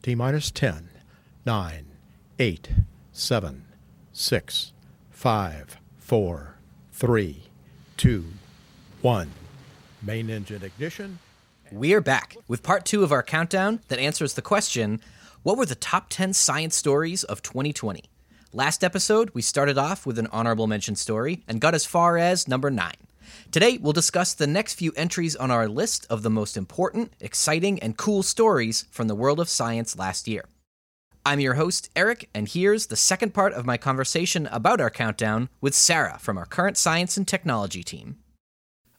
T minus 10, 9, 8, 7, 6, 5, 4, 3, 2, 1. Main engine ignition. We're back with part two of our countdown that answers the question What were the top 10 science stories of 2020? Last episode, we started off with an honorable mention story and got as far as number 9. Today, we'll discuss the next few entries on our list of the most important, exciting, and cool stories from the world of science last year. I'm your host, Eric, and here's the second part of my conversation about our countdown with Sarah from our current science and technology team.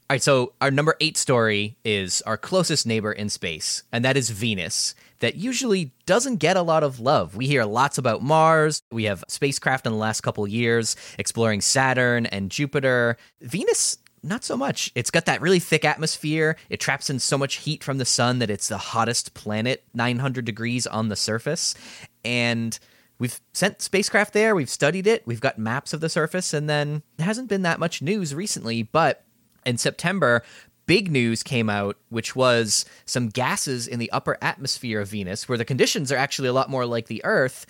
All right, so our number eight story is our closest neighbor in space, and that is Venus, that usually doesn't get a lot of love. We hear lots about Mars. We have spacecraft in the last couple years exploring Saturn and Jupiter. Venus, not so much. It's got that really thick atmosphere. It traps in so much heat from the sun that it's the hottest planet, 900 degrees on the surface. And we've sent spacecraft there, we've studied it, we've got maps of the surface, and then there hasn't been that much news recently, but in September, big news came out, which was some gases in the upper atmosphere of Venus, where the conditions are actually a lot more like the Earth,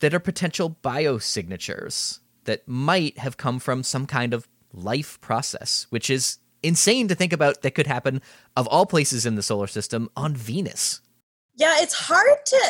that are potential biosignatures that might have come from some kind of life process, which is insane to think about that could happen of all places in the solar system on Venus. Yeah, it's hard to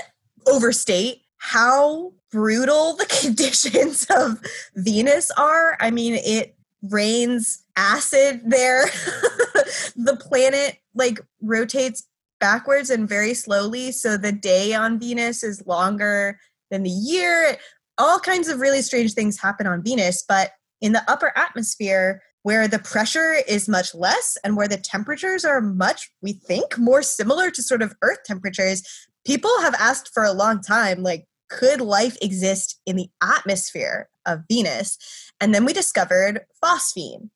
overstate how brutal the conditions of Venus are. I mean, it rains acid there. the planet like rotates backwards and very slowly, so the day on Venus is longer than the year. All kinds of really strange things happen on Venus, but in the upper atmosphere, where the pressure is much less and where the temperatures are much, we think, more similar to sort of Earth temperatures, people have asked for a long time, like, could life exist in the atmosphere of Venus? And then we discovered phosphine.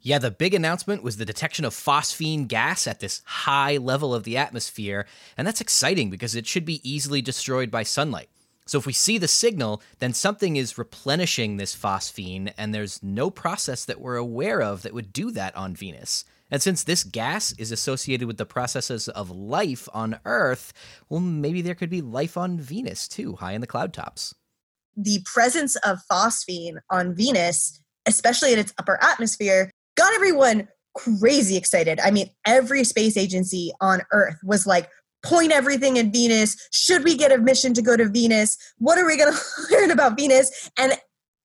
Yeah, the big announcement was the detection of phosphine gas at this high level of the atmosphere. And that's exciting because it should be easily destroyed by sunlight. So if we see the signal, then something is replenishing this phosphine, and there's no process that we're aware of that would do that on Venus. And since this gas is associated with the processes of life on Earth, well, maybe there could be life on Venus too, high in the cloud tops. The presence of phosphine on Venus, especially in its upper atmosphere, got everyone crazy excited. I mean, every space agency on Earth was like, point everything at Venus. Should we get a mission to go to Venus? What are we going to learn about Venus? And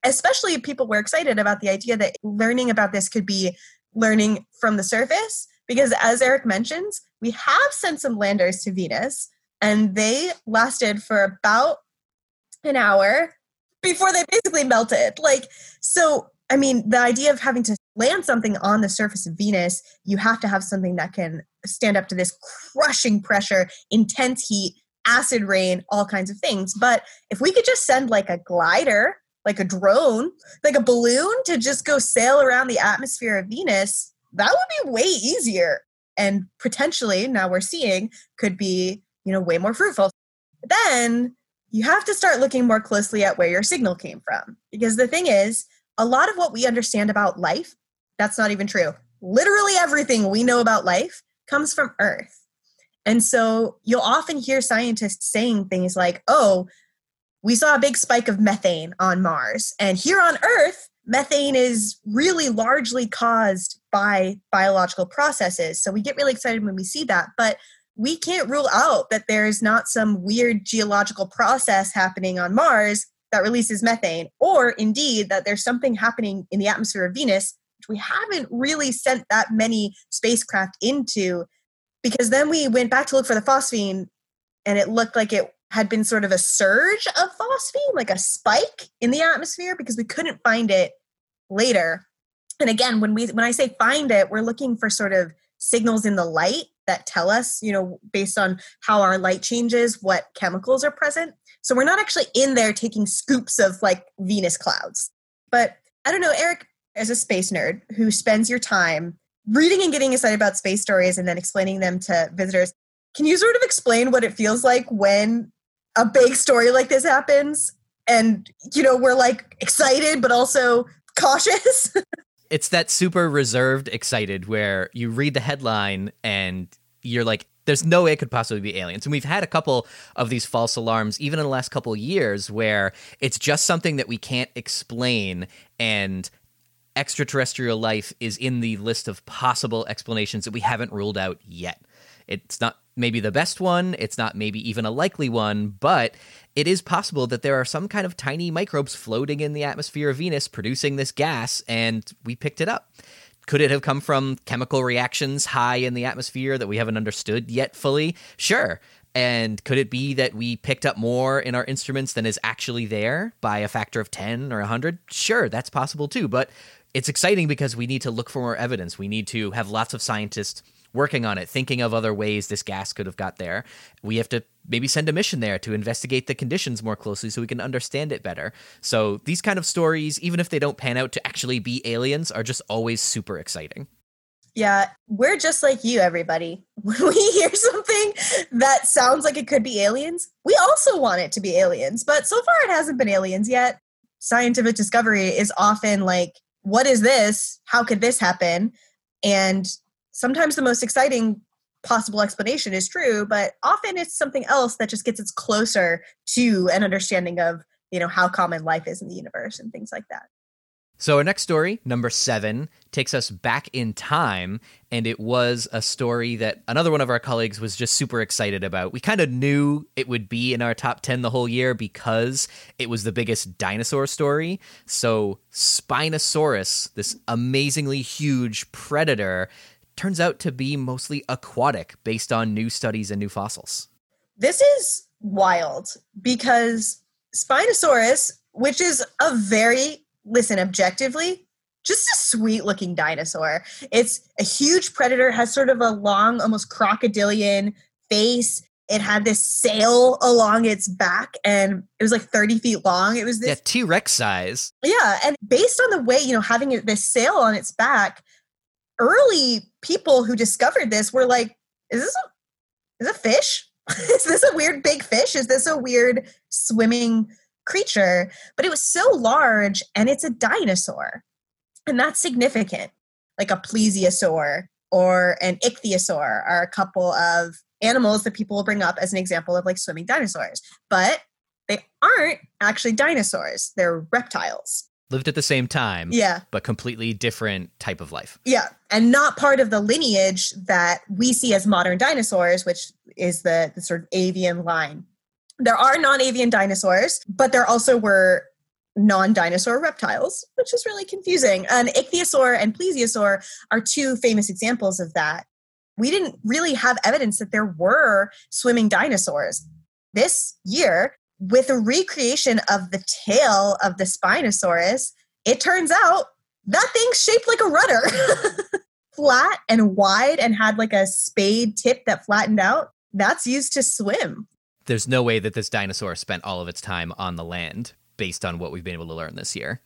especially if people were excited about the idea that learning about this could be learning from the surface. Because as Eric mentions, we have sent some landers to Venus and they lasted for about an hour before they basically melted. Like, so, I mean, the idea of having to land something on the surface of Venus, you have to have something that can stand up to this crushing pressure, intense heat, acid rain, all kinds of things. But if we could just send like a glider, like a drone, like a balloon to just go sail around the atmosphere of Venus, that would be way easier and potentially now we're seeing could be, you know, way more fruitful. Then you have to start looking more closely at where your signal came from because the thing is, a lot of what we understand about life, that's not even true. Literally everything we know about life comes from Earth. And so you'll often hear scientists saying things like, oh, we saw a big spike of methane on Mars. And here on Earth, methane is really largely caused by biological processes. So we get really excited when we see that. But we can't rule out that there's not some weird geological process happening on Mars that releases methane, or indeed that there's something happening in the atmosphere of Venus we haven't really sent that many spacecraft into because then we went back to look for the phosphine and it looked like it had been sort of a surge of phosphine, like a spike in the atmosphere because we couldn't find it later. And again, when we when I say find it, we're looking for sort of signals in the light that tell us, you know, based on how our light changes, what chemicals are present. So we're not actually in there taking scoops of like Venus clouds. But I don't know, Eric, as a space nerd who spends your time reading and getting excited about space stories and then explaining them to visitors, can you sort of explain what it feels like when a big story like this happens and you know we're like excited but also cautious? it's that super reserved excited where you read the headline and you're like there's no way it could possibly be aliens. And we've had a couple of these false alarms, even in the last couple of years, where it's just something that we can't explain and extraterrestrial life is in the list of possible explanations that we haven't ruled out yet. It's not maybe the best one, it's not maybe even a likely one, but it is possible that there are some kind of tiny microbes floating in the atmosphere of Venus producing this gas, and we picked it up. Could it have come from chemical reactions high in the atmosphere that we haven't understood yet fully? Sure. And could it be that we picked up more in our instruments than is actually there by a factor of 10 or 100? Sure, that's possible too. But it's exciting because we need to look for more evidence. We need to have lots of scientists working on it, thinking of other ways this gas could have got there. We have to maybe send a mission there to investigate the conditions more closely so we can understand it better. So these kind of stories, even if they don't pan out to actually be aliens, are just always super exciting. Yeah, we're just like you, everybody. When we hear something that sounds like it could be aliens, we also want it to be aliens. But so far, it hasn't been aliens yet. Scientific discovery is often like, what is this? How could this happen? And sometimes the most exciting possible explanation is true, but often it's something else that just gets us closer to an understanding of, you know, how common life is in the universe and things like that. So, our next story, number seven, takes us back in time. And it was a story that another one of our colleagues was just super excited about. We kind of knew it would be in our top 10 the whole year because it was the biggest dinosaur story. So, Spinosaurus, this amazingly huge predator, turns out to be mostly aquatic based on new studies and new fossils. This is wild because Spinosaurus, which is a very, listen, objectively, just a sweet looking dinosaur. It's a huge predator, has sort of a long, almost crocodilian face. It had this sail along its back and it was like 30 feet long. It was this yeah, T Rex size. Yeah. And based on the way, you know, having this sail on its back, early people who discovered this were like, is this a, is a fish? is this a weird big fish? Is this a weird swimming creature? But it was so large and it's a dinosaur. And that's significant. Like a plesiosaur or an ichthyosaur are a couple of animals that people will bring up as an example of like swimming dinosaurs. But they aren't actually dinosaurs, they're reptiles lived at the same time. Yeah. But completely different type of life. Yeah. And not part of the lineage that we see as modern dinosaurs, which is the, the sort of avian line. There are non avian dinosaurs, but there also were non dinosaur reptiles, which is really confusing. An ichthyosaur and plesiosaur are two famous examples of that. We didn't really have evidence that there were swimming dinosaurs. This year, with a recreation of the tail of the Spinosaurus, it turns out that thing's shaped like a rudder. Flat and wide and had like a spade tip that flattened out. That's used to swim. There's no way that this dinosaur spent all of its time on the land based on what we've been able to learn this year.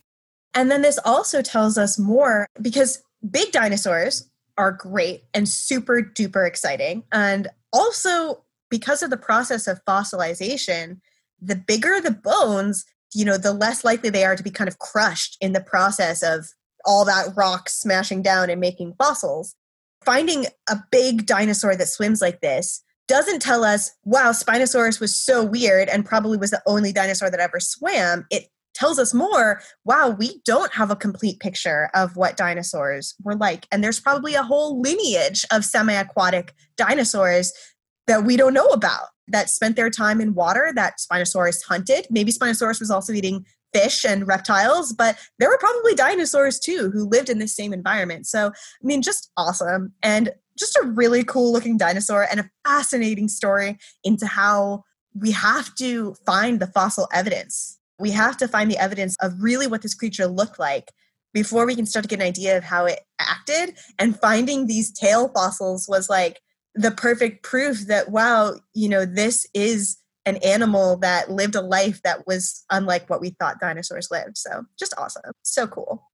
And then this also tells us more because big dinosaurs are great and super duper exciting. And also, because of the process of fossilization, the bigger the bones, you know, the less likely they are to be kind of crushed in the process of all that rock smashing down and making fossils. Finding a big dinosaur that swims like this doesn't tell us, wow, Spinosaurus was so weird and probably was the only dinosaur that ever swam. It tells us more, wow, we don't have a complete picture of what dinosaurs were like. And there's probably a whole lineage of semi aquatic dinosaurs that we don't know about that spent their time in water that Spinosaurus hunted. Maybe Spinosaurus was also eating fish and reptiles, but there were probably dinosaurs too who lived in this same environment. So, I mean, just awesome. And just a really cool looking dinosaur and a fascinating story into how we have to find the fossil evidence. We have to find the evidence of really what this creature looked like before we can start to get an idea of how it acted. And finding these tail fossils was like, the perfect proof that wow you know this is an animal that lived a life that was unlike what we thought dinosaurs lived so just awesome so cool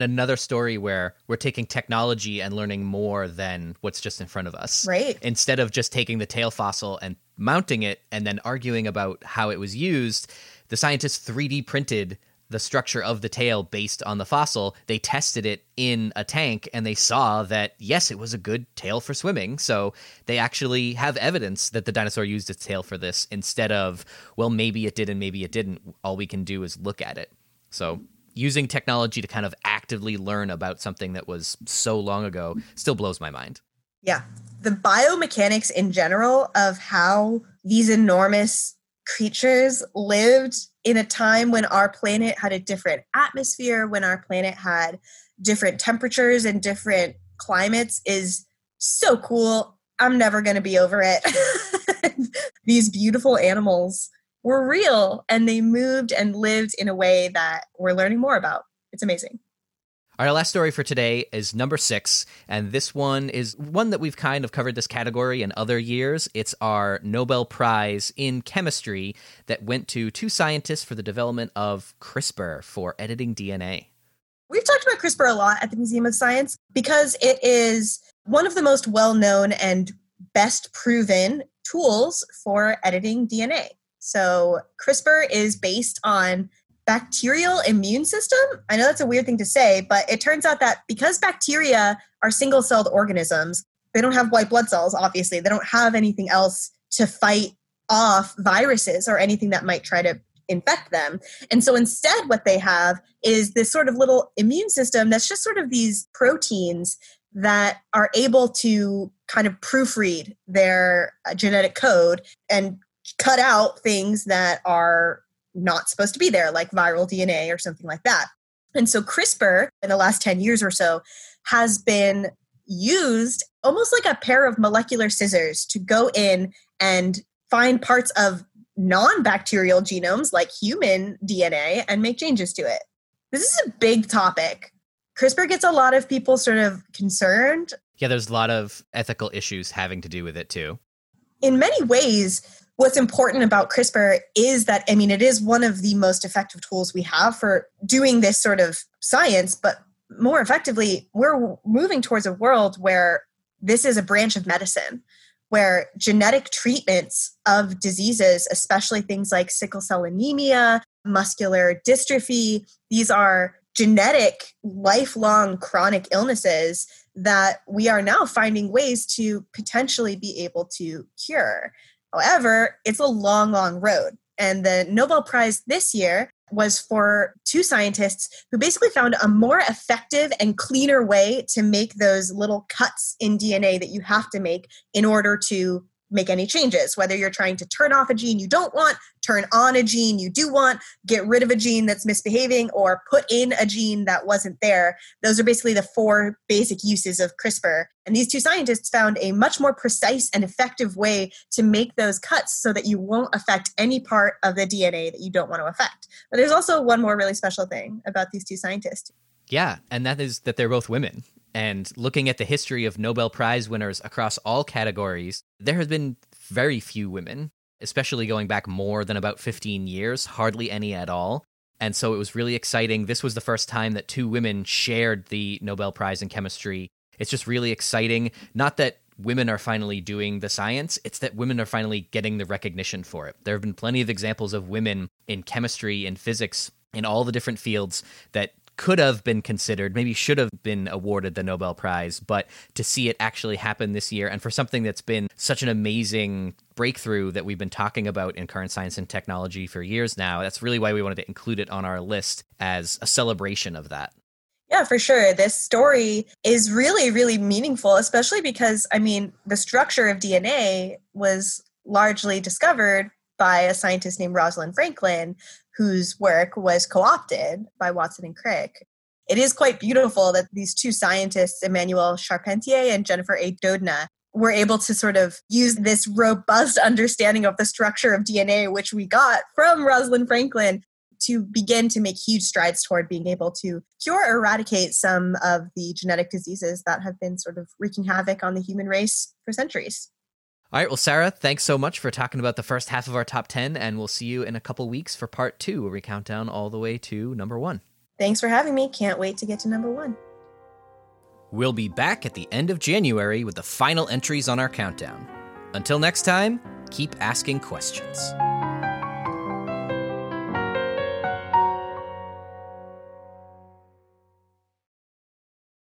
another story where we're taking technology and learning more than what's just in front of us right instead of just taking the tail fossil and mounting it and then arguing about how it was used the scientists 3d printed the structure of the tail based on the fossil, they tested it in a tank and they saw that, yes, it was a good tail for swimming. So they actually have evidence that the dinosaur used its tail for this instead of, well, maybe it did and maybe it didn't. All we can do is look at it. So using technology to kind of actively learn about something that was so long ago still blows my mind. Yeah. The biomechanics in general of how these enormous creatures lived in a time when our planet had a different atmosphere, when our planet had different temperatures and different climates is so cool. I'm never going to be over it. These beautiful animals were real and they moved and lived in a way that we're learning more about. It's amazing. Our last story for today is number six, and this one is one that we've kind of covered this category in other years. It's our Nobel Prize in Chemistry that went to two scientists for the development of CRISPR for editing DNA. We've talked about CRISPR a lot at the Museum of Science because it is one of the most well known and best proven tools for editing DNA. So, CRISPR is based on bacterial immune system. I know that's a weird thing to say, but it turns out that because bacteria are single celled organisms, they don't have white blood cells, obviously. They don't have anything else to fight off viruses or anything that might try to infect them. And so instead, what they have is this sort of little immune system that's just sort of these proteins that are able to kind of proofread their uh, genetic code and cut out things that are not supposed to be there, like viral DNA or something like that. And so CRISPR in the last 10 years or so has been used almost like a pair of molecular scissors to go in and find parts of non bacterial genomes like human DNA and make changes to it. This is a big topic. CRISPR gets a lot of people sort of concerned. Yeah, there's a lot of ethical issues having to do with it too. In many ways, what's important about CRISPR is that, I mean, it is one of the most effective tools we have for doing this sort of science, but more effectively, we're moving towards a world where this is a branch of medicine where genetic treatments of diseases, especially things like sickle cell anemia, muscular dystrophy, these are genetic, lifelong chronic illnesses that we are now finding ways to potentially be able to cure. However, it's a long, long road. And the Nobel Prize this year was for two scientists who basically found a more effective and cleaner way to make those little cuts in DNA that you have to make in order to make any changes, whether you're trying to turn off a gene you don't want, turn on a gene you do want, get rid of a gene that's misbehaving, or put in a gene that wasn't there. Those are basically the four basic uses of CRISPR. And these two scientists found a much more precise and effective way to make those cuts so that you won't affect any part of the DNA that you don't want to affect. But there's also one more really special thing about these two scientists. Yeah, and that is that they're both women. And looking at the history of Nobel Prize winners across all categories, there has been very few women, especially going back more than about 15 years, hardly any at all. And so it was really exciting. This was the first time that two women shared the Nobel Prize in chemistry. It's just really exciting. Not that women are finally doing the science, it's that women are finally getting the recognition for it. There have been plenty of examples of women in chemistry and physics in all the different fields that could have been considered, maybe should have been awarded the Nobel Prize, but to see it actually happen this year and for something that's been such an amazing breakthrough that we've been talking about in current science and technology for years now, that's really why we wanted to include it on our list as a celebration of that. Yeah, for sure. This story is really, really meaningful, especially because, I mean, the structure of DNA was largely discovered by a scientist named Rosalind Franklin, whose work was co opted by Watson and Crick. It is quite beautiful that these two scientists, Emmanuelle Charpentier and Jennifer A. Doudna, were able to sort of use this robust understanding of the structure of DNA, which we got from Rosalind Franklin, to begin to make huge strides toward being able to cure or eradicate some of the genetic diseases that have been sort of wreaking havoc on the human race for centuries. All right. Well, Sarah, thanks so much for talking about the first half of our top 10, and we'll see you in a couple weeks for part two, where we count down all the way to number one. Thanks for having me. Can't wait to get to number one. We'll be back at the end of January with the final entries on our countdown. Until next time, keep asking questions.